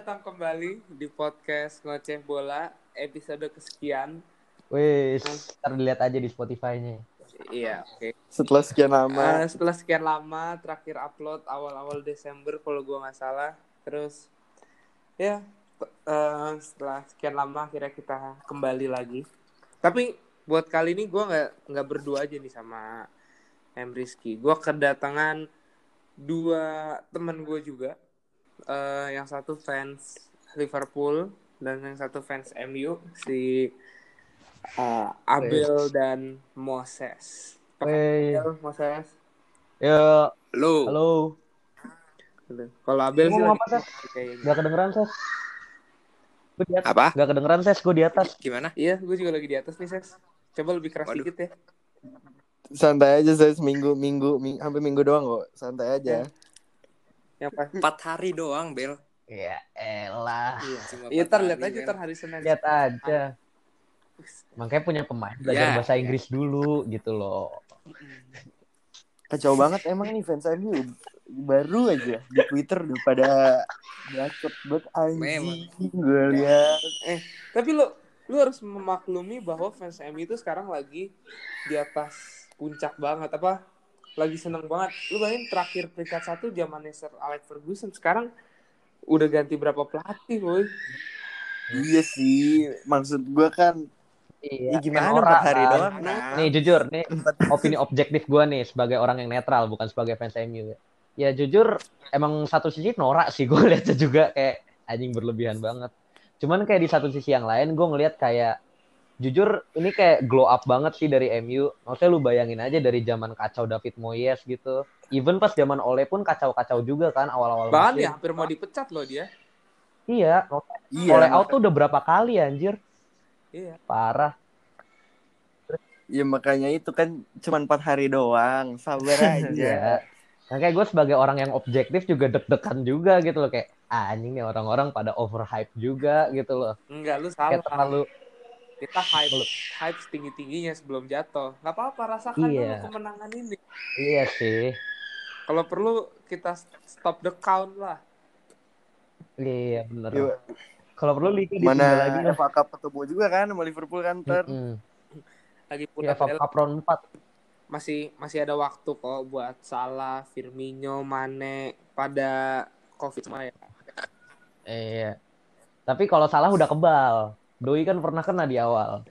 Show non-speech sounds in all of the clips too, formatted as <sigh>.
Datang kembali di podcast Ngoceh Bola episode kesekian. Wih, ntar dilihat aja di Spotify-nya. Iya, oke. Setelah sekian lama. Eh, setelah sekian lama terakhir upload awal-awal Desember kalau gua nggak salah. Terus ya eh, setelah sekian lama akhirnya kita kembali lagi. Tapi buat kali ini gua nggak nggak berdua aja nih sama M Rizky. Gua kedatangan dua teman gue juga. Eh, yang satu fans Liverpool dan yang satu fans MU si eh, Abel dan Moses. Abel, Moses. yo, Halo. halo. Kalau Abel sih Ngomong lagi Ses? Gak kedengeran, Ses? Gue di atas. Apa? Gak kedengeran, Ses. Gue di atas. Gimana? Iya, gue juga lagi di atas nih, Ses. Coba lebih keras Waduh. dikit ya. Santai aja saya seminggu minggu ming- hampir minggu doang kok. Santai aja. Yang pas. Empat hari doang, Bel. Ya elah. Iya. Cuma Iya, ntar hari, lihat aja ntar hari Senin. Lihat aja. Makanya punya pemain belajar Ya, bahasa. Inggris dulu gitu loh. Kacau banget emang nih fans MU. Baru aja di Twitter udah pada bacot buat anjing gue lihat. Tapi lu lu harus memaklumi bahwa fans MU itu sekarang lagi di atas puncak banget apa? Lagi seneng banget. Lu bayangin terakhir peringkat satu zamannya Sir Alex Ferguson. Sekarang udah ganti berapa pelatih, boy? Iya sih, maksud gue kan Iya. ya gimana Norak, empat hari kan. doang kan? Nih jujur, nih opini objektif gue nih sebagai orang yang netral bukan sebagai fans MU. Ya jujur emang satu sisi norak sih gue <laughs> lihatnya juga kayak anjing berlebihan banget. Cuman kayak di satu sisi yang lain gue ngelihat kayak jujur ini kayak glow up banget sih dari MU. Maksudnya lu bayangin aja dari zaman kacau David Moyes gitu. Even pas zaman Ole pun kacau-kacau juga kan awal-awal Bahkan ya hampir mau dipecat loh dia. Iya, Iya. Ole out tuh udah berapa kali anjir. Iya. Parah. Ya makanya itu kan cuma empat hari doang. Sabar <laughs> aja. Iya. Nah, kayak gue sebagai orang yang objektif juga deg-degan juga gitu loh kayak ah, anjing nih orang-orang pada overhype juga gitu loh. Enggak, lu Kayak salah. terlalu Kita hype hype setinggi-tingginya sebelum jatuh. Nggak apa-apa, rasakan Iya. dulu kemenangan ini. iya sih. Kalau perlu kita stop the count lah. Iya bener. Iya. Kalau perlu liga Mana lagi lah. FA Cup ketemu juga kan sama Liverpool kan ter. Mm-mm. Lagi Iya, pula FA Cup round 4. masih masih ada waktu kok buat Salah, Firmino, Mane pada Covid semua ya. Iya. Tapi kalau salah udah kebal. Doi kan pernah kena di awal.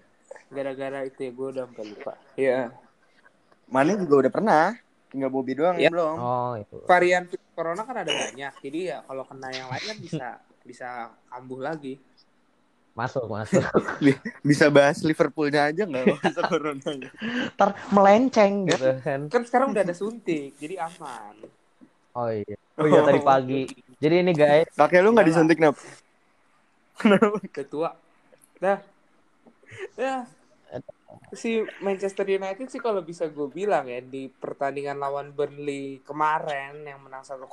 Gara-gara itu ya gue udah sampai lupa. Iya. Mana juga udah pernah. Tinggal Bobby doang Iya. yang belum. Oh, itu. Varian corona kan ada banyak. Jadi ya kalau kena yang lain kan bisa bisa kambuh lagi. Masuk, masuk. <laughs> Bisa bahas Liverpoolnya aja nggak bisa <laughs> corona. Ntar melenceng gitu kan. Kan sekarang udah ada suntik, jadi aman. Oh iya. Oh iya tadi pagi. Jadi ini guys, Kakek lu nggak disuntik nap? Ketua. Dah. Ya. Si Manchester United sih kalau bisa gue bilang ya di pertandingan lawan Burnley kemarin yang menang 1-0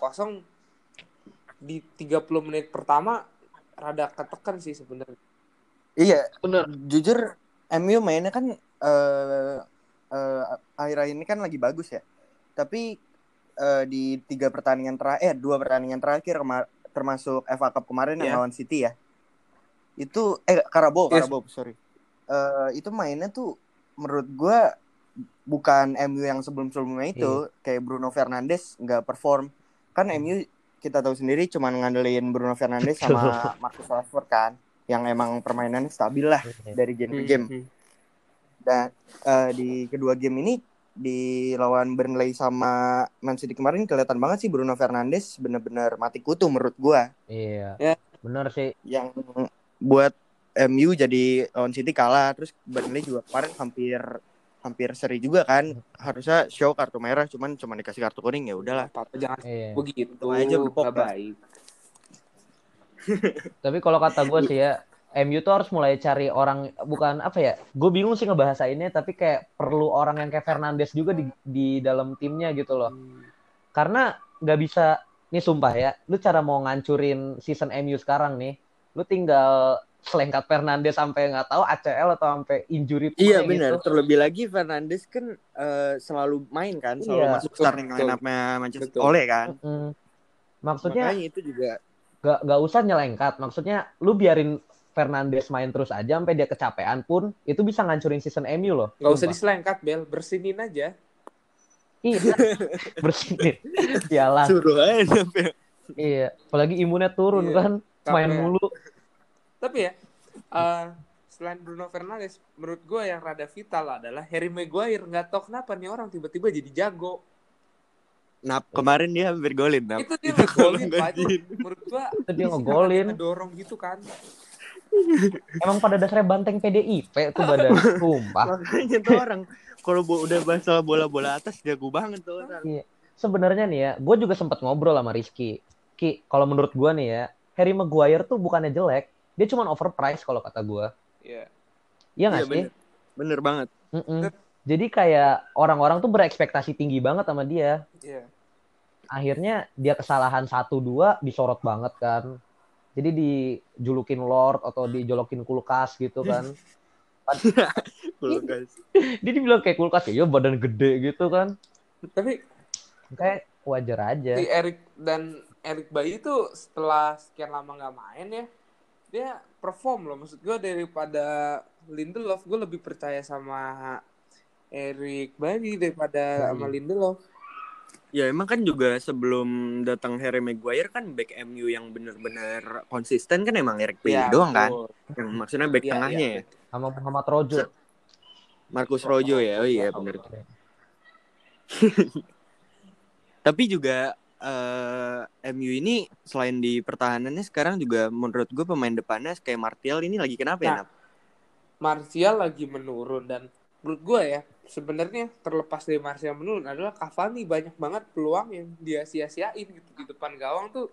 di 30 menit pertama rada ketekan sih sebenarnya. Iya, bener. jujur MU mainnya kan eh eh, akhir-akhir ini kan lagi bagus ya. Tapi eh, di tiga pertandingan terakhir, eh dua pertandingan terakhir termasuk FA Cup kemarin yang Iya. lawan City ya. Itu eh Karabo, Yes. Karabo, sorry. Eh, itu mainnya tuh menurut gua bukan MU yang sebelum-sebelumnya itu kayak Bruno Fernandes nggak perform. Kan MU kita tahu sendiri cuma ngandelin Bruno Fernandes sama Marcus Rashford kan yang emang permainannya stabil lah dari game ke game. Hmm. Dan eh, di kedua game ini di lawan Burnley sama Man City kemarin kelihatan banget sih Bruno Fernandes bener-bener mati kutu menurut gua Iya. Ya. Bener sih. yang buat MU jadi lawan City kalah terus Burnley juga kemarin hampir hampir seri juga kan harusnya show kartu merah cuman cuma dikasih kartu kuning ya udahlah jangan Iya. begitu. Aja berpok, baik. Tapi kalau kata gue sih ya, MU tuh harus mulai cari orang bukan apa ya? Gue bingung sih ngebahasainnya, tapi kayak perlu orang yang kayak Fernandes juga di di dalam timnya gitu loh. Karena nggak bisa, nih sumpah ya, lu cara mau ngancurin season MU sekarang nih, lu tinggal selengkat Fernandes sampai nggak tahu ACL atau sampai injury Iya benar. gitu. Terlebih lagi Fernandes kan eh, selalu main kan, selalu Iya. masuk starting Betul. line up-nya Manchester Betul. Ole kan. Mm. Maksudnya Makanya itu juga gak gak usah nyelengkat. Maksudnya lu biarin Fernandes main terus aja sampai dia kecapean pun itu bisa ngancurin season MU loh. Gak usah diselengkat Bel, bersinin aja. Iya. <laughs> Bersihin. Iyalah. <laughs> Suruh aja sampai. Iya. Apalagi imunnya turun Iya. kan. Main Capek. mulu. <laughs> Tapi ya, eh, selain Bruno Fernandes, menurut gue yang rada vital adalah Harry Maguire. Nggak tahu kenapa nih orang tiba-tiba jadi jago. Nap kemarin dia hampir golin nap. Itu dia ngegolin, Menurut gue, Itu dia ngegolin. Dorong gitu kan. <laughs> Emang pada dasarnya banteng PDIP tuh badan. <laughs> Sumpah. Makanya tuh orang kalau udah bahasa bola-bola atas jago banget tuh orang. Sebenarnya nih ya, gue juga sempat ngobrol sama Rizky. Ki, kalau menurut gue nih ya, Harry Maguire tuh bukannya jelek, dia cuma overpriced kalau kata gue. Iya. Iya nggak Iya, sih? bener. Bener banget. Mm-mm. Jadi kayak orang-orang tuh berekspektasi tinggi banget sama dia. Iya. Akhirnya dia kesalahan satu dua disorot banget kan. Jadi dijulukin Lord atau dijolokin kulkas gitu kan. <laughs> Kulkas. <laughs> Dia dibilang kayak kulkas ya, badan gede gitu kan. Tapi Kayak wajar aja. si Erik dan Erik Bayi itu setelah sekian lama nggak main ya, dia perform loh. Maksud gue daripada Lindelof, gue lebih percaya sama Erik Bayi daripada Bayi. sama Lindelof. Ya emang kan juga sebelum datang Harry Maguire kan back MU yang bener-bener konsisten kan emang Eric Bailly Ya, doang kan. betul. Yang maksudnya back Iya, tengahnya iya, ya. Sama Muhammad Rojo. Marcus Rojo ya. Oh iya bener. <laughs> Tapi juga eh, MU ini selain di pertahanannya sekarang juga menurut gue pemain depannya kayak Martial ini lagi kenapa ya? Nah, Nap? Martial lagi menurun dan menurut gue ya sebenarnya terlepas dari Martial menurun adalah Cavani banyak banget peluang yang dia sia-siain gitu di depan gawang tuh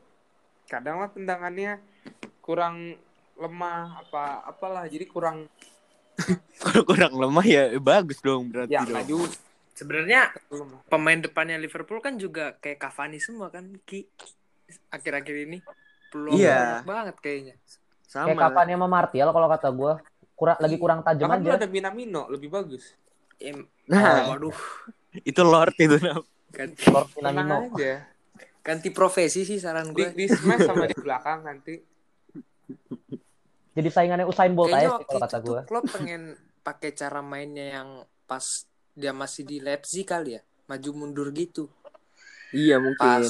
kadang lah tendangannya kurang lemah apa apalah jadi kurang <laughs> Kalau kurang lemah ya bagus dong berarti ya dong. maju Sebenarnya pemain depannya Liverpool kan juga kayak Cavani semua kan Ki akhir-akhir ini peluang Iya. banyak banget kayaknya. Kayak Sama. kapan sama Martial kalau kata gue. Kurang, lagi kurang tajam aja. ada Minamino lebih bagus Em- Nah, oh, waduh <laughs> itu Lord itu ganti, Lord Minamino. aja ganti profesi sih saran di, gue. di smash sama di belakang nanti Jadi saingannya Usain Bolt aja sih kalau kata gue. Klopp pengen pakai cara mainnya yang pas dia masih di Leipzig kali ya, maju mundur gitu. Iya Pas mungkin.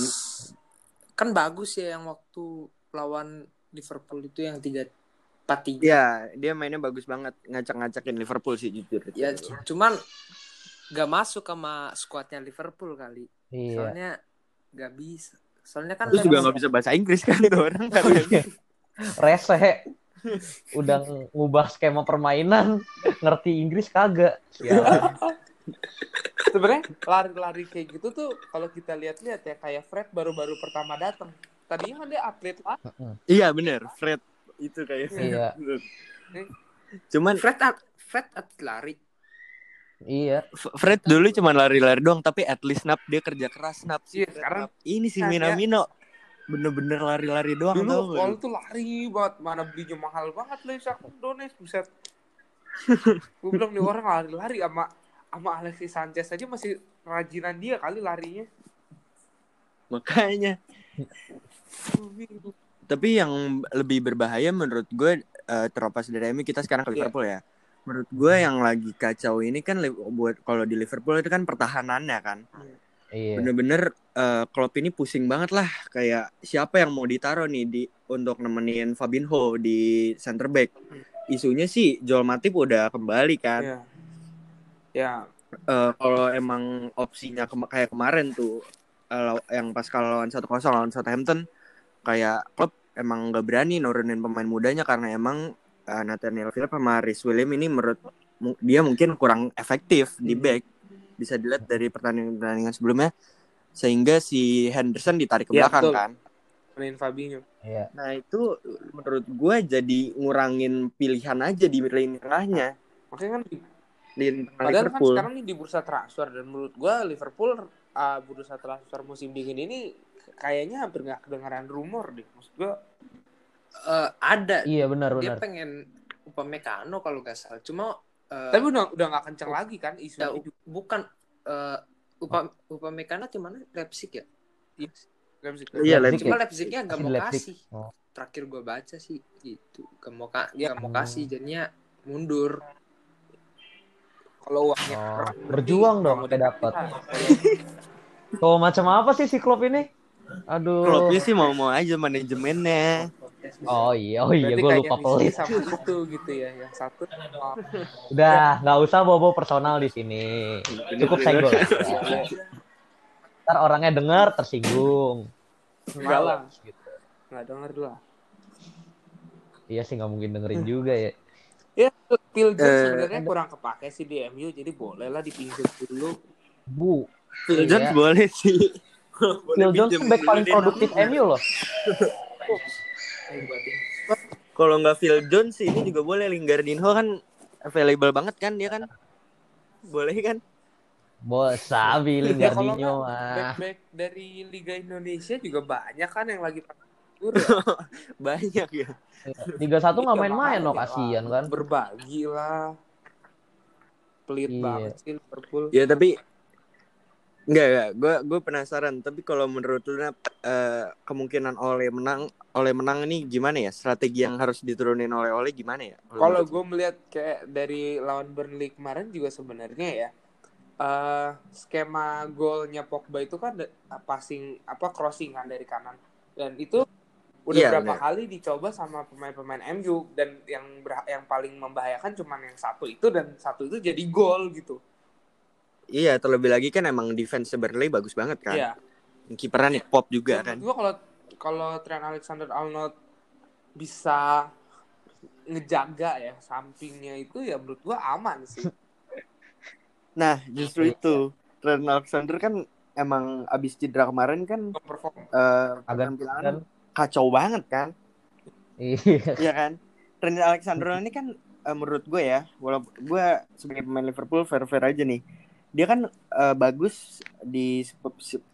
kan bagus ya yang waktu lawan Liverpool itu yang tiga empat tiga. Iya, dia mainnya bagus banget ngacak-ngacakin Liverpool sih jujur. Ya cuman gak masuk sama skuadnya Liverpool kali. Iya. Soalnya gak bisa. Soalnya kan Terus juga nggak bisa bahasa Inggris kan itu orang kan. Rese. Udah ngubah skema permainan, ngerti Inggris kagak. Ya. <laughs> sebenarnya lari-lari kayak gitu tuh kalau kita lihat-lihat ya kayak Fred baru-baru pertama datang tadinya kan dia atlet lah iya bener, Fred itu kayak. Iya. Cuman Fred at- Fred atlet lari. Iya. Fred dulu cuma lari-lari doang tapi at least nap dia kerja keras nap sih. Iya, sekarang- ini si Minamino bener-bener lari-lari doang dulu Paul lu? tuh lari banget mana belinya mahal banget lah Donetsk buset <laughs> gue bilang nih orang lari-lari sama sama Alexis Sanchez aja masih rajinan dia kali larinya Makanya. Tapi yang lebih berbahaya menurut gue eh, terlepas dari MU kita sekarang ke Iya. Liverpool ya. Menurut gue yang lagi kacau ini kan buat kalau di Liverpool itu kan pertahanannya kan. Iya. Bener-bener eh, Klopp ini pusing banget lah kayak siapa yang mau ditaruh nih di untuk nemenin Fabinho di center back. Isunya sih Joel Matip udah kembali kan. ya ya Eh, kalau emang opsinya kema- kayak kemarin tuh eh, law- yang pas kalau lawan 1-0 lawan Southampton kayak klub emang nggak berani nurunin pemain mudanya karena emang eh, Nathaniel Phillips sama Rhys William ini menurut mu- dia mungkin kurang efektif di Hmm. back bisa dilihat dari pertandingan-pertandingan sebelumnya sehingga si Henderson ditarik ke Iya, belakang betul. kan mainin Fabinho Iya. nah itu menurut gue jadi ngurangin pilihan aja di lini tengahnya makanya kan di- padahal kan Liverpool sekarang nih di bursa transfer dan menurut gue Liverpool uh, bursa transfer musim dingin ini kayaknya hampir nggak kedengaran rumor deh maksud gue Eh, ada Iya benar dia benar. pengen Upamecano kalau gak salah. Cuma eh, tapi udah udah nggak kenceng lagi kan ya, isunya u- bukan eh Upa Upamecano di mana Leipzig ya? Leipzig. Iya, Leipzig Cuma ya? Leipzignya gak Si mau Leipzig. kasih. Oh. Terakhir gue baca sih gitu. Gak mau ka Ya. gak mau kasih jadinya mundur. Kalau uangnya Oh, kurang, berjuang dong udah dapat. Tuh macam apa sih si Klopp ini? Aduh. Klubnya sih mau-mau aja manajemennya. Oh iya, oh iya, gue lupa pelit. sama itu gitu ya. Yang satu oh, Udah, nggak usah bawa personal di sini. Cukup senggol. Ntar orangnya dengar tersinggung. Males gitu. enggak denger lah. Iya sih nggak mungkin dengerin juga ya. Ya, Phil Jones Eh, sebenarnya kurang kepake sih di MU, jadi boleh lah dipinjam dulu. Bu, Phil Iya. Jones boleh sih. <laughs> Phil Jones tuh back paling produktif MU loh. <laughs> Kalau nggak Phil Jones sih ini juga boleh Lingardinho kan available banget kan dia kan. Boleh kan? Bos, sabi Ya Lingardinho nggak, mah. back-back dari Liga Indonesia juga banyak kan yang lagi ya. <laughs> Banyak ya. Liga satu nggak Iya, main-main loh, kasihan kan. Berbagi lah. Pelit Iya. banget sih Liverpool. Ya tapi Enggak, enggak. Gue gue penasaran. Tapi kalau menurut lu eh, kemungkinan oleh menang, oleh menang ini gimana ya? Strategi yang harus diturunin oleh oleh gimana ya? Kalau gue melihat kayak dari lawan Burnley kemarin juga sebenarnya ya eh skema golnya Pogba itu kan de- passing apa crossing kan dari kanan dan itu udah Iya, berapa benar. kali dicoba sama pemain-pemain MU dan yang ber- yang paling membahayakan cuman yang satu itu dan satu itu jadi gol gitu. Iya, terlebih lagi kan emang defense Burnley bagus banget kan. Iya. Kiperan Nick Pop juga Dan kan. gua kalau kalau Trent Alexander Arnold bisa ngejaga ya sampingnya itu ya menurut gua aman sih. <laughs> Nah, justru itu. Trent Alexander kan emang abis cedera kemarin kan Perform. eh Agak kan. Kacau banget kan. Iya. Iya kan? Trent Alexander ini kan eh, menurut gue ya, walaupun gue sebagai pemain Liverpool fair-fair aja nih. Dia kan eh, bagus di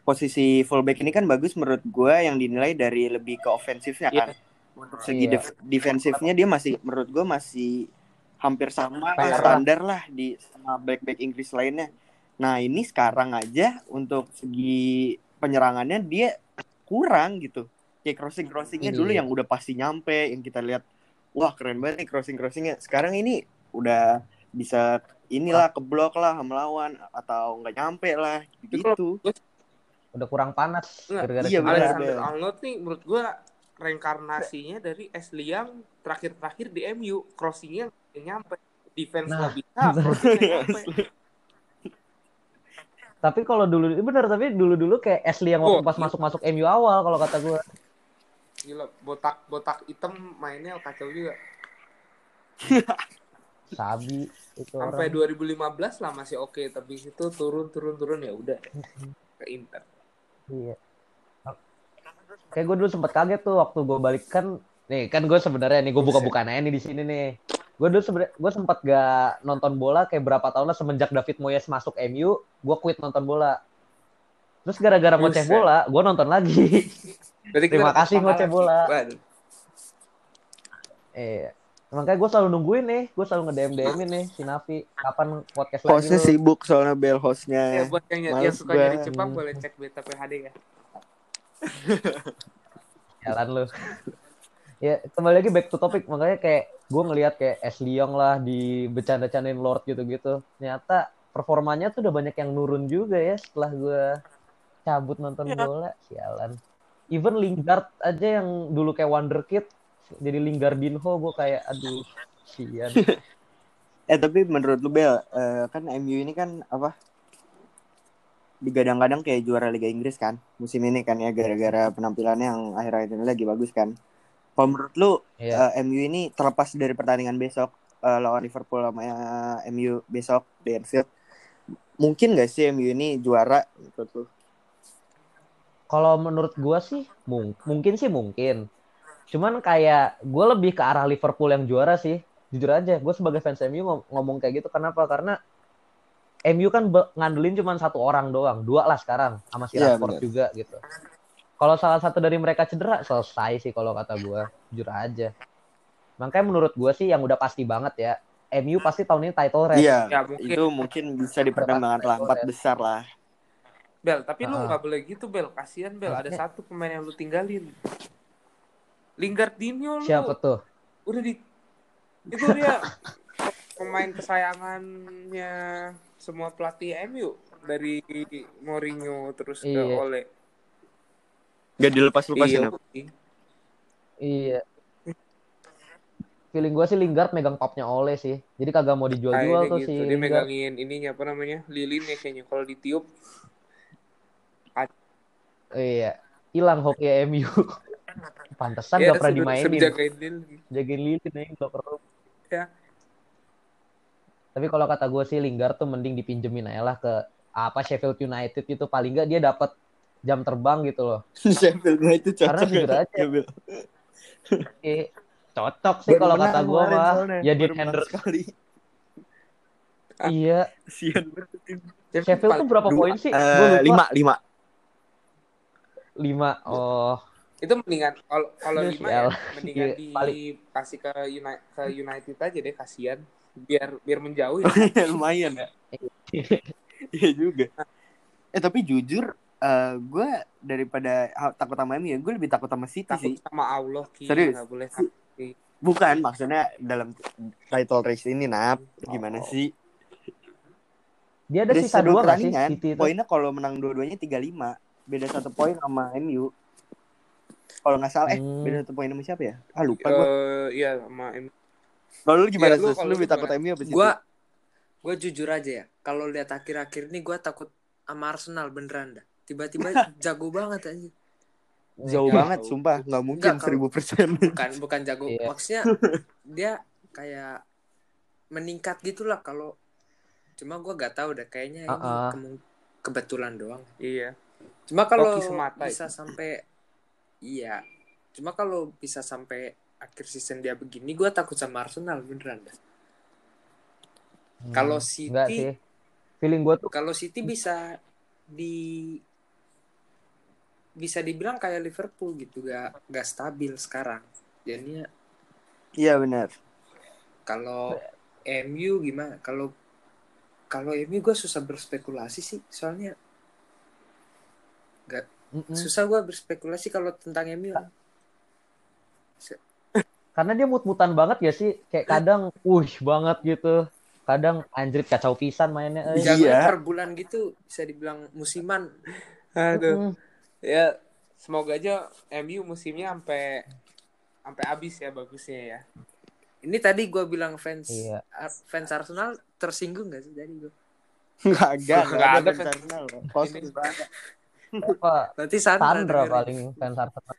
posisi fullback ini kan bagus menurut gue yang dinilai dari lebih ke ofensifnya kan. Untuk segi Iya. def- defensifnya dia masih menurut gue masih hampir sama Parah. standar lah di sama back-back Inggris lainnya. Nah ini sekarang aja untuk segi penyerangannya dia kurang gitu. Kayak crossing crossingnya dulu Iya. yang udah pasti nyampe, yang kita lihat, wah keren banget nih crossing crossingnya. Sekarang ini udah bisa inilah keblok lah melawan atau nggak nyampe lah gitu. Udah kurang panas gara-gara iya. Alexander Arnold nih menurut gua reinkarnasinya dari Ashley Young terakhir-terakhir di MU crossingnya nggak nyampe defense Nah, nggak bisa <laughs> nyampe Tapi kalau dulu bener tapi dulu-dulu kayak Ashley yang waktu Oh, pas iya. masuk-masuk MU awal kalau kata gue. Gila botak botak hitam mainnya kacau juga <laughs> Sabi itu sampai orang. 2015 lah masih oke tapi itu turun turun turun ya udah ke Inter Iya. Kayak gue dulu sempet kaget tuh waktu gue balik kan nih kan gue sebenarnya nih gue buka-bukaan aja nih di sini nih. Gue dulu sebenarnya gue sempat gak nonton bola kayak berapa tahun lah semenjak David Moyes masuk MU, gue quit nonton bola. Terus gara-gara ngoceh bola, gue nonton lagi. <laughs> Berarti Terima kasih, ngoceh sih. bola. Eh, makanya gue selalu nungguin nih, gue selalu nge-DM DM-in nih si Navi kapan podcast lagi Hostnya sibuk soalnya bel ya hostnya. buat yang, yang suka gua. nyari Jepang boleh cek beta PHD ya <laughs> jalan lu. ya kembali lagi back to topic makanya kayak gue ngelihat kayak Ashley Young lah di bercanda-candain Lord gitu-gitu. Ternyata performanya tuh udah banyak yang nurun juga ya setelah gue cabut nonton Ya. bola. Sialan. Even Lingard aja yang dulu kayak wonderkid jadi Lingardinho gue kayak aduh sian. <laughs> Eh tapi menurut lu Bel, eh, kan MU ini kan apa? Digadang-gadang kayak juara Liga Inggris kan musim ini kan ya gara-gara penampilannya yang akhir-akhir ini lagi bagus kan. Kalau menurut lu Iya. eh, MU ini terlepas dari pertandingan besok eh, lawan Liverpool sama eh, MU besok di Anfield, mungkin gak sih MU ini juara menurut lu? Kalau menurut gua sih mung- mungkin sih mungkin. Cuman kayak gue lebih ke arah Liverpool yang juara sih. Jujur aja, gue sebagai fans MU ngom- ngomong kayak gitu. Kenapa? Karena MU kan ngandelin cuma satu orang doang, dua lah sekarang sama si Iya, Rashford benar. juga gitu. Kalau salah satu dari mereka cedera, selesai sih kalau kata gue, jujur aja. Makanya menurut gue sih yang udah pasti banget ya, MU pasti tahun ini title race. Iya, Ya, mungkin. itu mungkin bisa dipertimbangkan lah Betul, empat ya. besar lah. Bel, tapi lu Ah. nggak boleh gitu, Bel. Kasihan, Bel. Ada satu pemain yang lu tinggalin. Lingardinho lu. Siapa tuh? Udah di itu dia pemain kesayangannya semua pelatih MU dari Mourinho terus ke Iya. Ole. Gak dilepas-lepasin Iya. apa? Iya. Feeling gue sih Lingard megang popnya Ole sih. Jadi kagak mau dijual-jual tuh gitu. si Dia Lingard. megangin ininya apa namanya? Lilinnya kayaknya kalau ditiup Iya. Hilang hoki MU. Pantesan ya gak pernah dimainin. jagain Lili. Jagain lilin nih locker room. Ya. Tapi kalau kata gue sih Lingard tuh mending dipinjemin aja lah ke apa Sheffield United itu paling nggak dia dapat jam terbang gitu loh. <laughs> Sheffield United cocok. Karena jujur ya, aja. Eh, cocok sih kalau kata gue mah. Ya menang Henderson. sekali. Iya. Sian. Sheffield tuh berapa poin sih? lupa. lima, lima. Lima. Oh. itu mendingan kalau kalau lima ya mendingan paling- dikasih ke United ke United aja deh kasihan biar biar menjauh <laughs> ya. Lumayan ya. <laughs> Iya juga. Eh tapi jujur, eh gue daripada takut sama MU ya, gue lebih takut sama City takut sih. sama Allah ki Serius? nggak boleh takut Ki. Bukan, maksudnya dalam title race ini, Nap. Gimana Oh. sih? Dia ada Dari sisa dua sih City itu? Poinnya kalau menang dua-duanya 35. Beda satu poin sama MU. Kalau nggak salah, eh Hmm. beda satu poin sama siapa ya? Ah lupa gue. Eh, iya sama MU. Kalau lu gimana ya, lu Lu lebih takut? MU apa City? Gua gua jujur aja ya. Kalau lihat akhir-akhir ini gua takut sama Arsenal beneran dah. Tiba-tiba <laughs> jago banget aja. jauh Ya, banget, tahu. sumpah. Nggak mungkin seribu persen. Bukan bukan jago. Iya. Maksudnya <laughs> dia kayak meningkat gitulah kalau cuma gua gak tahu dah kayaknya ini Uh-uh. kemung- kebetulan doang. Iya. Cuma kalau semata bisa sampai iya. Cuma kalau bisa sampai akhir season dia begini, gue takut sama Arsenal beneran dah. Hmm, Kalau Enggak City, sih. Feeling gue tuh kalau City bisa di bisa dibilang kayak Liverpool gitu, gak gak stabil sekarang. Jadinya Iya benar. kalau MU gimana? Kalau kalau MU gue susah berspekulasi sih, soalnya mm-mm. susah gue berspekulasi kalau tentang MU. karena dia mut-mutan banget ya sih. Kayak kadang wuh banget gitu. Kadang anjrit kacau pisan mainnya. eh. Iya. Per bulan gitu bisa dibilang musiman. Aduh. Mm-mm. Ya semoga aja MU musimnya sampai sampai habis ya bagusnya ya. Ini tadi gue bilang fans Iya. Ar- fans Arsenal tersinggung gak sih tadi gue? Nggak ada, nggak Nggak ada fans Arsenal. Kosong Ini- banget. Apa? Nanti Sandra, Sandra paling fans Arsenal.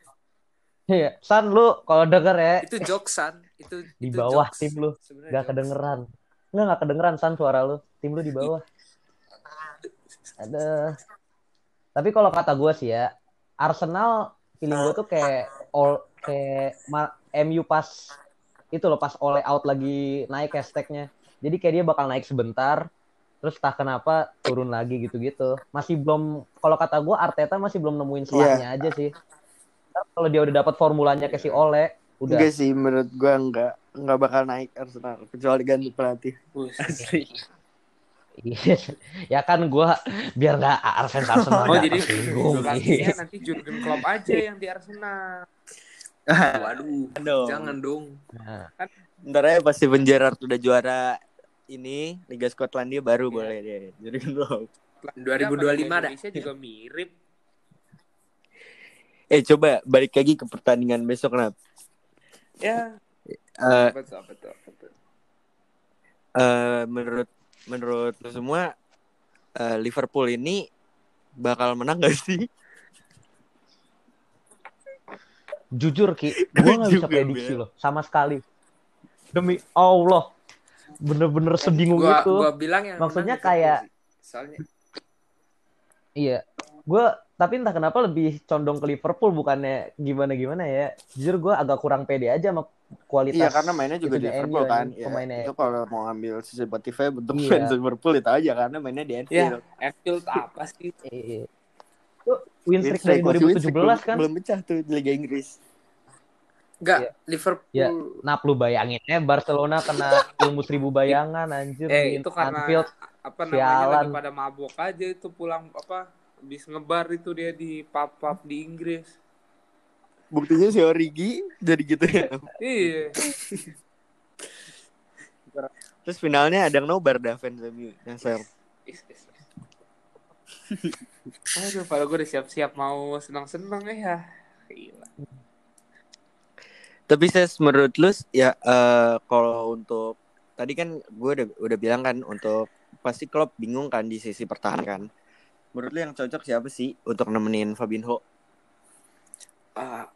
Iya, San lu kalau denger ya Itu jokes San. Itu <laughs> di itu bawah jokes. tim lu Sebenarnya nggak jokes. kedengeran. Nggak nggak kedengeran San suara lu. Tim lu di bawah. <laughs> Ada. Tapi kalau kata gue sih ya, Arsenal feeling gue tuh kayak all kayak MU pas itu loh pas oleh out lagi naik hashtagnya. Jadi kayak dia bakal naik sebentar, terus tak kenapa turun lagi gitu-gitu. Masih belum kalau kata gue Arteta masih belum nemuin selahnya aja sih. Kalau dia udah dapat formulanya kayak si Ole, udah Enggak sih, menurut gua enggak enggak bakal naik Arsenal kecuali ganti pelatih. Asli. Iya, ya kan gua biar nggak Arsenal Arsenal Oh jadi tersinggung. pelatihnya nanti Jurgen Klopp aja yang di Arsenal. <laughs> Waduh, Aduh. jangan dong. Nah, Ntar aja pasti Gerrard udah juara ini Liga Skotlandia baru Iya. boleh deh. Jadi kan lo. 2025 dah. Indonesia juga mirip. Eh coba balik lagi ke pertandingan besok Nap. Ya, Eh, betul betul betul. eh, menurut menurut lo semua eh, Liverpool ini bakal menang gak sih? jujur Ki, gua nggak bisa prediksi loh, sama sekali. Demi Allah, bener-bener sebingung Gua itu. gua bilang yang Maksudnya kayak- soalnya Iya, gua tapi entah kenapa lebih condong ke Liverpool bukannya gimana-gimana ya. Jujur gua agak kurang pede aja sama kualitas. Iya karena mainnya juga di Liverpool kan. Ya, pemainnya. itu kalau mau ambil sisi Spotify bentuk Iya. fans Liverpool itu aja karena mainnya di Ya, Anfield. Anfield apa sih? Iya. Itu win streak dari streak, masih win streak, 2017 belum- kan. Belum pecah tuh di Liga Inggris. Enggak Iya. Liverpool Ya. Nah, lu bayangin ya Barcelona kena ilmu seribu bayangan anjir Eh itu karena Anfield. apa namanya Sialan. lagi pada mabok aja itu pulang apa Habis ngebar itu dia di pub-pub di Inggris. Buktinya si Origi jadi gitu ya. Iya. Terus finalnya ada yang nobar dah fans MU nyasar. Is, is, is. Aduh, padahal gue udah siap-siap mau senang-senang ya. Gila. Tapi saya menurut lu ya eh, kalau untuk tadi kan gue udah udah bilang kan untuk pasti Klopp bingung kan di sisi pertahanan kan. Menurut lu yang cocok siapa sih untuk nemenin Fabinho? Ah,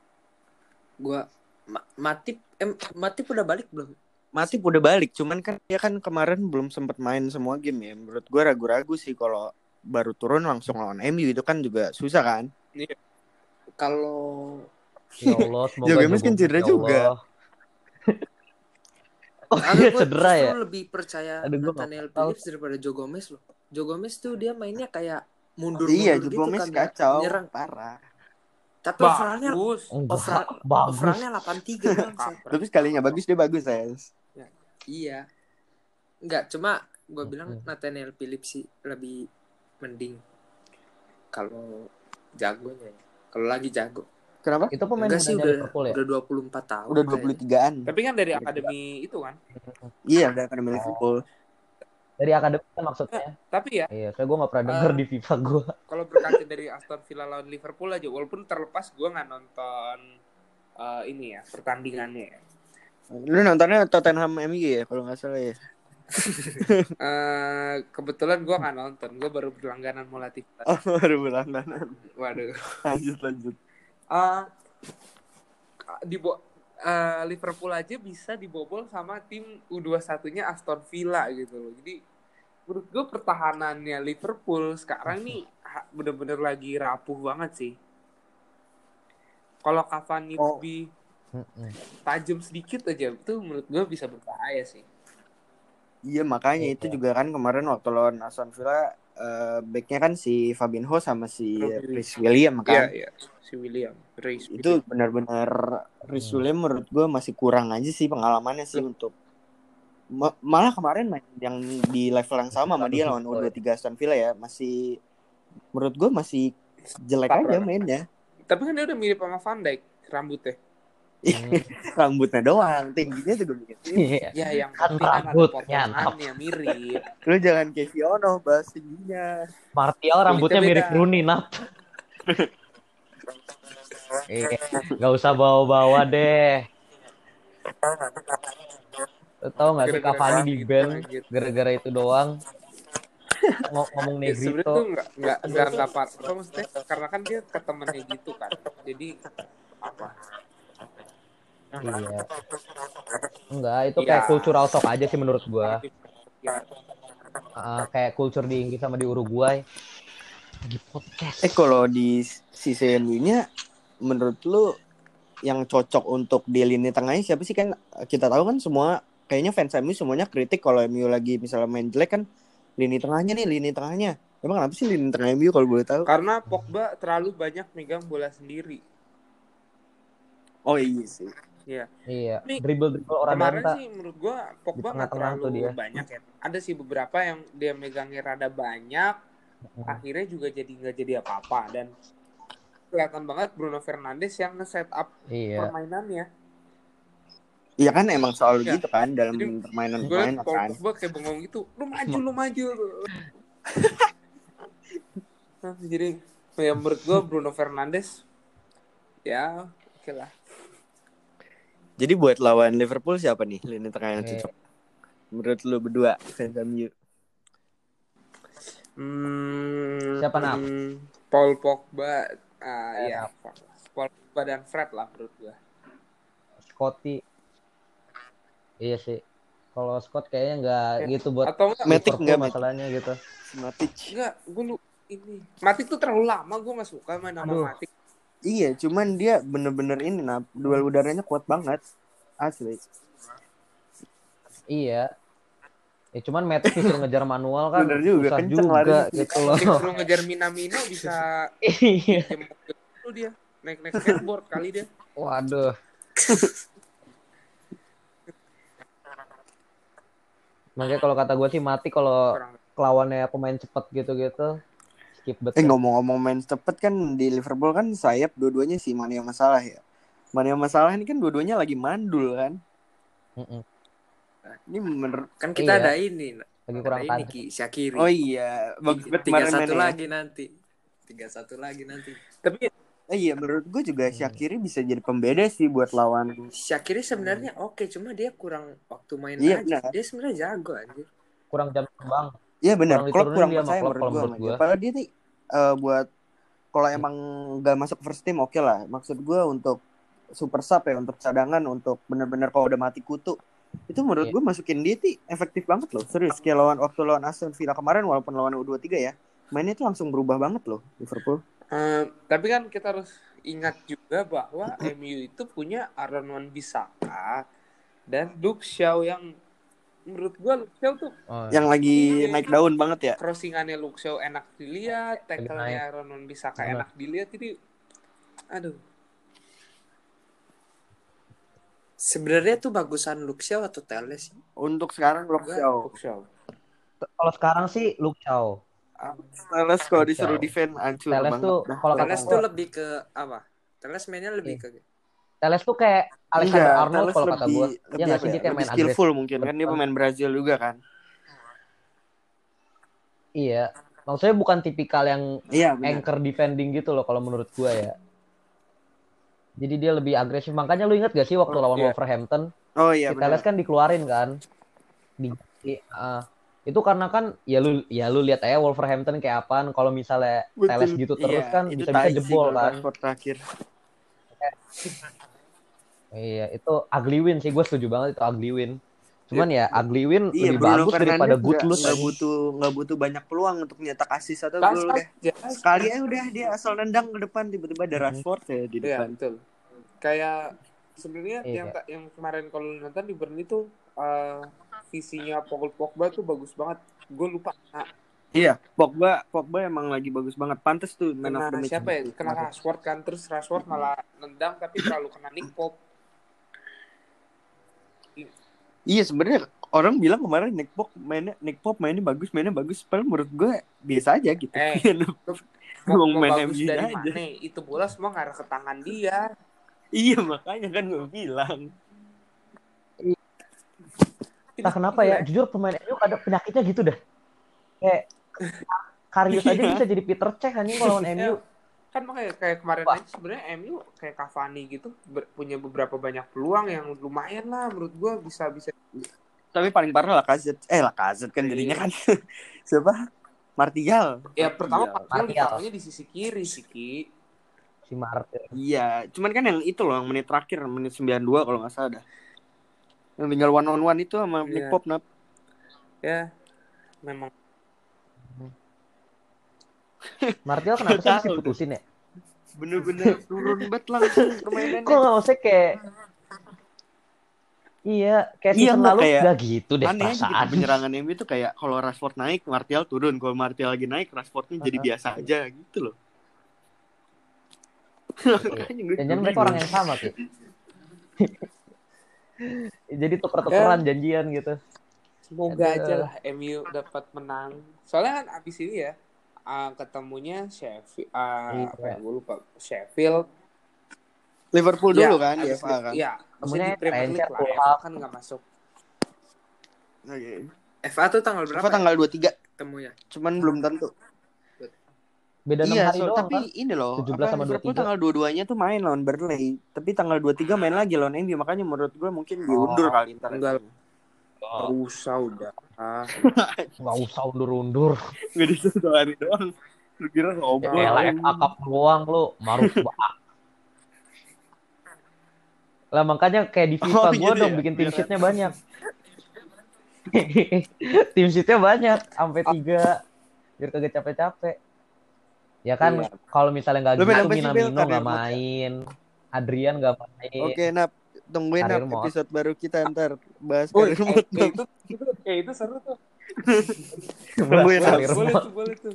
gua Ma- Matip em Matip udah balik belum? Matip udah balik, cuman kan dia kan kemarin belum sempat main semua game ya. Menurut gue ragu-ragu sih kalau baru turun langsung lawan MU itu kan juga susah kan. Kalau Ya Allah, semoga Gomez kan cedera ya juga. <laughs> Oh Aku iya cedera ya. lebih percaya Aduh, Nathaniel. Phillips daripada Joe Gomez loh. Joe Gomez tuh dia mainnya kayak mundur iya, mundur Joe gitu Gomez kan kacau, nyerang. parah. Tapi overallnya overallnya 83 bang. <laughs> Tapi sekalinya bagus dia bagus ya. iya. Enggak, cuma gue bilang Mm-mm. Nathaniel Phillips sih lebih mending kalau jagonya ya. Kalau lagi jago. Kenapa? Itu pemain Enggak sih udah Liverpool ya? udah 24 tahun. Udah kayaknya. 23-an. Tapi kan dari akademi itu kan. Iya, udah akademi Liverpool. Dari akademi kan maksudnya. Tapi ya, Iya, saya gue gak pernah denger Eh. di FIFA gue. kalau berkaca dari Aston Villa lawan Liverpool aja, walaupun terlepas gue nggak nonton eh, ini ya pertandingannya. ya. Lu nontonnya Tottenham MU ya kalau nggak salah ya. <laughs> Eh, kebetulan gue nggak nonton, gue baru berlangganan mulai TV. Oh, <laughs> baru berlangganan. Waduh. Lanjut lanjut. Eh, di bo- eh, Liverpool aja bisa dibobol sama tim U21-nya Aston Villa gitu loh. Jadi menurut gue pertahanannya Liverpool sekarang nih bener-bener lagi rapuh banget sih. Kalau Cavani Oh. lebih tajam sedikit aja itu menurut gue bisa berbahaya sih. Iya makanya itu Iya. juga kan kemarin waktu lawan Aston Villa eh, backnya kan si Fabinho sama si Rodri. Rhys William Iya, kan. iya. Si William, Reece Itu benar-benar Rhys Hmm. William menurut gue masih kurang aja sih pengalamannya sih untuk Ma- malah kemarin main yang di level yang sama sama dia lawan U23 Aston Villa ya masih menurut gue masih jelek Parah. aja mainnya Tapi kan dia udah mirip sama Van Dijk rambutnya. Hmm. rambutnya doang tingginya juga bikin Iya. Ya yang Kan kan rambutnya, potongannya mirip. lu jangan kayak Fiono bahas tingginya Martial rambutnya mirip. Rooney, nap. Eh, gak usah bawa-bawa deh. Lo tau gak sih Gara-gara Cavani di gitu, band gara-gara itu doang. Ngom- ngomong Ya, sebenarnya Negrito. tuh nggak nggak nggak nggak apa apa maksudnya karena kan dia ke temennya gitu kan jadi apa Iya. Enggak, itu Iya. kayak cultural shock aja sih menurut gua. ya Ah, kayak culture di Inggris sama di Uruguay. Di podcast. eh kalau di sisi MU-nya menurut lu yang cocok untuk di lini tengahnya siapa sih kan kita tahu kan semua kayaknya fans MU semuanya kritik kalau MU lagi misalnya main jelek kan lini tengahnya nih lini tengahnya emang kenapa sih lini tengah MU kalau boleh tahu karena Pogba terlalu banyak megang bola sendiri oh iya sih Iya, Nih, dribble-dribble orang kemarin danta. sih menurut gua Pogba nggak tuh terlalu dia. banyak ya ada sih beberapa yang dia megangnya rada banyak Hmm. akhirnya juga jadi nggak jadi apa-apa dan kelihatan banget Bruno Fernandes yang nge-set up Iya. permainannya iya kan emang selalu Ya. gitu kan dalam Jadi, permainan gue permainan kan Pogba kayak bengong gitu lu maju lu maju <laughs> Nah, jadi ya menurut gue Bruno Fernandes ya oke lah jadi buat lawan Liverpool siapa nih lini tengah yang Oke. cocok menurut lu berdua fans MU hmm, Siapa, Nam? hmm, Paul Pogba ah Eh, ya Paul Pogba dan Fred lah menurut gue Scotty. Iya sih. Kalau Scott kayaknya nggak Ya. gitu buat atau enggak Matic Liverpool nggak, masalahnya gitu. Matic enggak gue lu ini Matic tuh terlalu lama gue gak suka main sama. Matic iya cuman dia bener-bener ini nah duel udaranya kuat banget asli Iya. Ya cuman Matic disuruh ngejar manual kan Bener juga, susah kenceng juga larinya. gitu loh. disuruh ngejar Minamino bisa <laughs> Iya. dia naik naik skateboard kali dia Waduh. <laughs> Makanya kalau kata gue sih mati kalau lawannya pemain cepet gitu-gitu skip bet. Eh ngomong-ngomong main cepet kan di Liverpool kan sayap dua-duanya si Mane yang masalah ya. Mane yang masalah ini kan dua-duanya lagi mandul kan. Mm-mm. Ini menurut Kan kita Iya. ada ini. Lagi Ada kurang ini tajam. Ki, Syakiri. Oh iya, bagus banget tiga satu ya. lagi nanti. Tiga satu lagi nanti. Tapi Eh, iya menurut gue juga Hmm. Syakiri bisa jadi pembeda sih buat lawan. Syakiri sebenarnya oke, cuma dia kurang waktu main Iya, aja. benar. Dia sebenarnya jago anjir. Kurang jam terbang. Iya benar, Klopp diturunin kurang percaya menurut kalau gue menurut. Padahal dia nih eh, buat kalau emang nggak masuk first team oke lah. Maksud gue untuk super sub ya, untuk cadangan, untuk bener-bener kalau udah mati kutu. Itu menurut Iya. gue masukin dia sih efektif banget loh. Serius, kayak lawan waktu lawan Aston Villa kemarin walaupun lawan U23 ya. Mainnya tuh langsung berubah banget loh Liverpool. eh, tapi kan kita harus ingat juga bahwa MU itu punya Aaron Wan Bisaka dan Luke Shaw yang menurut gua Shaw tuh Oh, Yang lagi Iya. naik daun banget ya. crossingannya Shaw enak dilihat, tackle-nya Aaron Wan Bisaka Benar. enak dilihat jadi aduh Sebenarnya tuh bagusan Luxiao atau Teles sih? Untuk sekarang. Luke Shaw. Kalau sekarang sih Luke Shaw. Teles kalau disuruh defend hancur Teles banget. tuh kalau Teles tuh lebih ke apa? Teles mainnya lebih ke Teles tuh kayak Alexander Enggak, Arnold Teles kalau kata gue. lebih Iya nggak apa sih ya, dia kayak lebih main agresif. skillful mungkin kan dia pemain Brazil juga kan. Iya. Maksudnya bukan tipikal yang Iya anchor defending gitu loh kalau menurut gue ya. Jadi dia lebih agresif. Makanya lu inget gak sih waktu Oh, lawan iya. Wolverhampton, Oh iya si Teles kan dikeluarin kan. Di, di- ah. itu karena kan ya lu ya lu lihat aja Wolverhampton kayak apaan kalau misalnya Teles gitu terus Iya, kan bisa-bisa jebol kan. Terakhir. Iya, itu ugly win sih gue setuju banget itu ugly win. Cuman ya ugly win Iya, lebih Bruno bagus Fernandes daripada good nggak- loss. aja. butuh nggak butuh banyak peluang untuk nyetak asis atau gol udah. aja. Sekali aja udah dia asal nendang ke depan tiba-tiba ada Rashford ya di Iya, depan. betul. Kayak sebenarnya Iya. yang yang kemarin kalau nonton di Burnley tuh eh, visinya Paul Pogba tuh bagus banget. Gue lupa. Nah, Iya, Pogba Pogba emang lagi bagus banget. Pantes tuh man kena of the match. siapa ya? Kena Rashford kan. Terus Rashford malah nendang tapi terlalu kena Nick Pope. Iya sebenarnya orang bilang kemarin Nick Pop mainnya Nick Pop mainnya bagus mainnya bagus padahal menurut gue biasa aja gitu. Eh, Mau, mau main bagus dari aja. mana? Itu bola semua ngarah ke tangan dia. iya makanya kan gue bilang. Entah kenapa ya, jujur pemain MU ada penyakitnya gitu dah. Kayak Karius aja Iya. bisa jadi Peter Cech anjing kalau lawan MU. <laughs> Kan makanya kayak kemarin Wah. aja sebenarnya MU kayak Cavani gitu ber- punya beberapa banyak peluang yang lumayan lah menurut gua bisa bisa Tapi paling parah lah Kazet. Eh lah Kazet kan jadinya kan <laughs> siapa? Martial. ya pertama Martial. Martial Martial. di sisi kiri sih Ki. Si Martin. Iya, cuman kan yang itu loh yang menit terakhir menit 92 kalau nggak salah dah. Yang tinggal one on one itu sama Nick Iya. Pop nap. ya memang Martial kenapa sih Tahu diputusin ya? Bener-bener turun banget langsung permainannya. Kok nggak usah kayak Iya, kayak Iya, season lalu kayak- nggak gitu deh Aneh gitu perasaan. penyerangan MU itu kayak kalau Rashford naik, Martial turun. Kalau Martial lagi naik, Rashfordnya jadi Uh-huh. biasa aja gitu loh. <laughs> Gue Jangan mereka orang yang sama sih. <laughs> Jadi tuker-tukeran Ya. janjian gitu. semoga Aduh. aja lah MU dapat menang soalnya kan abis ini ya ah, ketemunya Sheffield ah, Iya. apa ya, gue lupa Sheffield Liverpool Ya, dulu kan FA kan. Iya, maksudnya di Ketemunya Premier League lah ya, kan nggak masuk. Oke. FA tuh tanggal berapa? FA tanggal 23, temunya? cuman belum tentu. Beda 6 Iya, hari so, doang tapi kan. ini loh, 17 apa, sama Liverpool 23. tanggal 22-nya tuh main lawan Burnley, tapi tanggal 23 main lagi lawan MU, makanya menurut gue mungkin diundur Oh, kali ntar. enggak. Nggak usah udah. Ah, <laughs> Nggak usah undur-undur. Enggak di satu hari doang. Lu kira Ya ngobrol. elah FA Cup doang lu, marut banget. <laughs> Lah makanya kayak di FIFA Oh, gua gitu dong ya? bikin tim Biar- sheetnya banyak. <laughs> tim sheetnya banyak sampai tiga biar kagak capek-capek. Ya kan Iya. kalau misalnya nggak gitu? Minamino nggak ya? main, Adrian nggak main. Oke, Nap. Tungguin Karir episode baru kita ntar bahas oh, karir eh, mode. eh, itu, itu, eh, itu seru tuh. <laughs> Tungguin. Karir boleh mode. tuh, boleh tuh.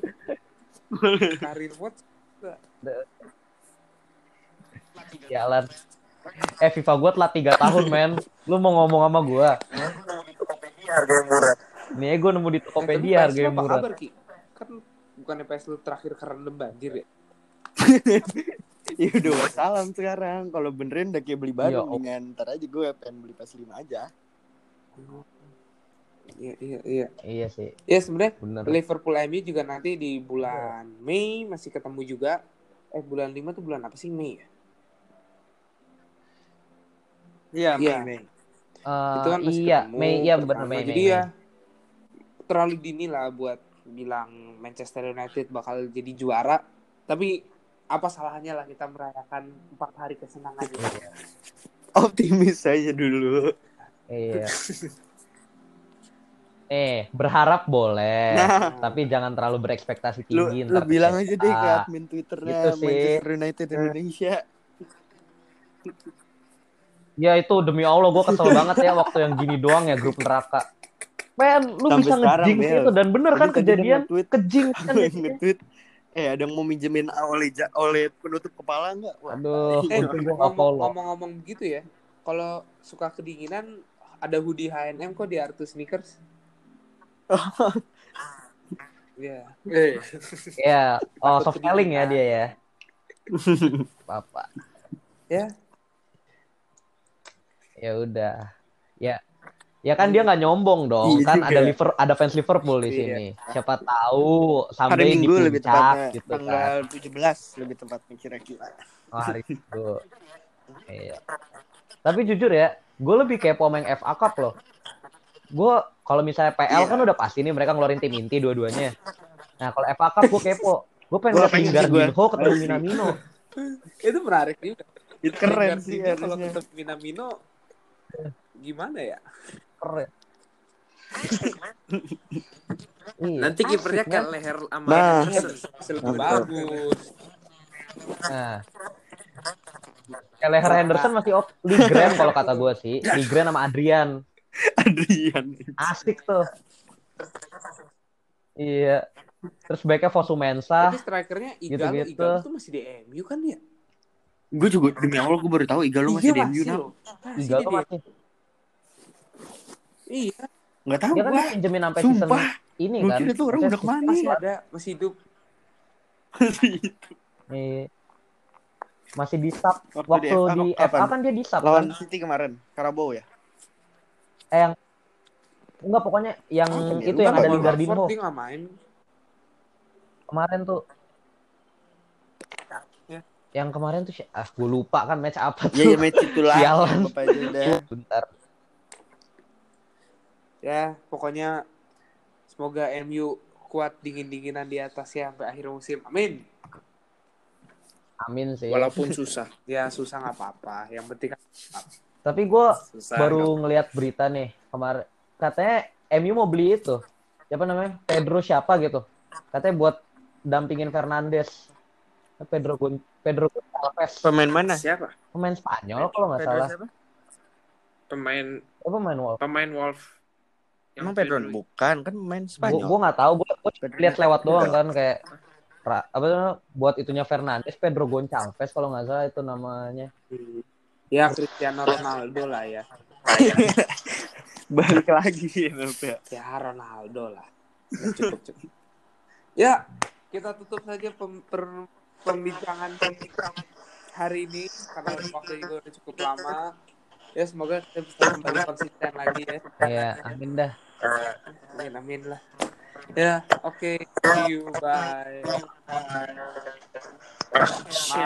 Karir mode. Jalan. Eh FIFA gua telat 3 tahun men. Lu mau ngomong sama gua? Harga yang murah. Nih gua nemu di Eh, Tokopedia PSV harganya apa murah. kabar, Ki? Kan bukannya PS lu terakhir kerendam banjir ya? <laughs> ya udah wassalam sekarang. Kalau benerin udah kayak beli baru Iya, oh. dengan ntar aja gue pengen beli PS5 aja. Iya iya iya. Iya sih, Ya sebenarnya bener. Liverpool MU juga nanti di bulan Mei masih ketemu juga. Eh bulan 5 tuh bulan apa sih Mei ya? Iya, Iya. Mei, Mei. Eh, itu kan masih iya, ketemu Mei, iya bener Mei, Jadi Mei, ya Mei. terlalu dini lah buat bilang Manchester United bakal jadi juara. Tapi apa salahnya lah kita merayakan empat hari kesenangan ini. Iya. Optimis aja dulu. Iya. Eh, berharap boleh, Nah. tapi jangan terlalu berekspektasi Lu, tinggi. lu ntar bilang aja deh ke admin Twitternya Gitu sih. Manchester United Indonesia. Ya itu demi Allah gue kesel banget ya waktu yang gini doang ya grup neraka. Men, lu Sampai bisa ngejing itu dan bener kan kejadian kejing kan. Nge-tweet, eh ada yang mau minjemin oleh ja- oleh penutup kepala enggak? Wah, Aduh, Eh, ngomong-ngomong begitu ya, kalau suka kedinginan ada hoodie H&M kok di Artu Sneakers. <laughs> Iya. Eh, Ya, <laughs> oh soft selling ya dia ya. <laughs> Papa. Ya. Ya udah. Ya. Ya kan dia nggak nyombong dong, Iya kan juga. ada Liver, ada fans Liverpool di Iya. sini. Siapa tahu hari sampai di Minggu lebih puncak tepatnya gitu kan. tanggal 17 lebih tepatnya kira-kira. Oh, hari Minggu. Iya. Tapi jujur ya, gue lebih kepo main FA Cup loh. Gue kalau misalnya PL Iya. kan udah pasti nih mereka ngeluarin tim inti dua-duanya. Nah kalau FA Cup gue kepo. Gue pengen lihat gua. ketemu. Minamino. <laughs> Itu menarik juga. Itu keren sih kalau ketemu Minamino gimana ya? Keren. <laughs> Iya. nanti kipernya kan? leher sama Nah. Betul. bagus. Nah. Leher Henderson masih op Ligren kalau kata gue sih. Ligren sama Adrian. Adrian. Asik tuh. Iya. Terus backnya Fosu Mensah. Tapi strikernya Igalo, Gitu-gitu. Igalo tuh masih di MU kan ya? Gue juga demi Allah gue baru tahu Igalo masih di MU nah. Igalo masih. Iya, Enggak tahu Dia kan pinjemin sampai season Sumpah. ini kan. kira tuh orang Maksudnya udah ke mana. masih ada, masih hidup. <laughs> Iya. Masih di sub. Waktu Waktu di FA di? FA kan dia di sub Lawan kan. City kemarin, Karabau ya. Eh, yang enggak pokoknya yang ya? itu yang ada dia nggak main. kemarin tuh. Ya. Yang kemarin tuh ah gue lupa kan match apa tuh. Iya, ya match itu lah. <laughs> Sialan. Bentar. Ya, pokoknya semoga MU kuat dingin-dinginan di atas ya sampai akhir musim. Amin. Amin sih. Walaupun <laughs> susah. Ya susah nggak apa-apa. Yang penting kan Tapi gue baru ngelihat berita nih kemarin katanya MU mau beli itu siapa namanya Pedro siapa gitu katanya buat dampingin Fernandes Pedro Gon Pedro Gonçalves Pemain mana? Siapa? pemain Spanyol kalau nggak Pedro salah siapa? Pemain oh, pemain Wolf pemain Wolf. Emang Pedro bukan kan gue Spanyol. gue nggak tahu gue lihat lewat doang kan kayak ra- apa namanya, buat itunya Fernandes Pedro Gonçalves kalau nggak salah itu namanya ya Cristiano Ronaldo lah ya. <laughs> Balik lagi ya. Ya Ronaldo lah. Udah cukup cukup. Ya, kita tutup saja pem- per- pembincangan hari ini karena waktu juga udah cukup lama. Ya semoga kita bisa kembali konsisten lagi ya. ya amin dah Amin amin lah. Ya, oke. See you. Bye.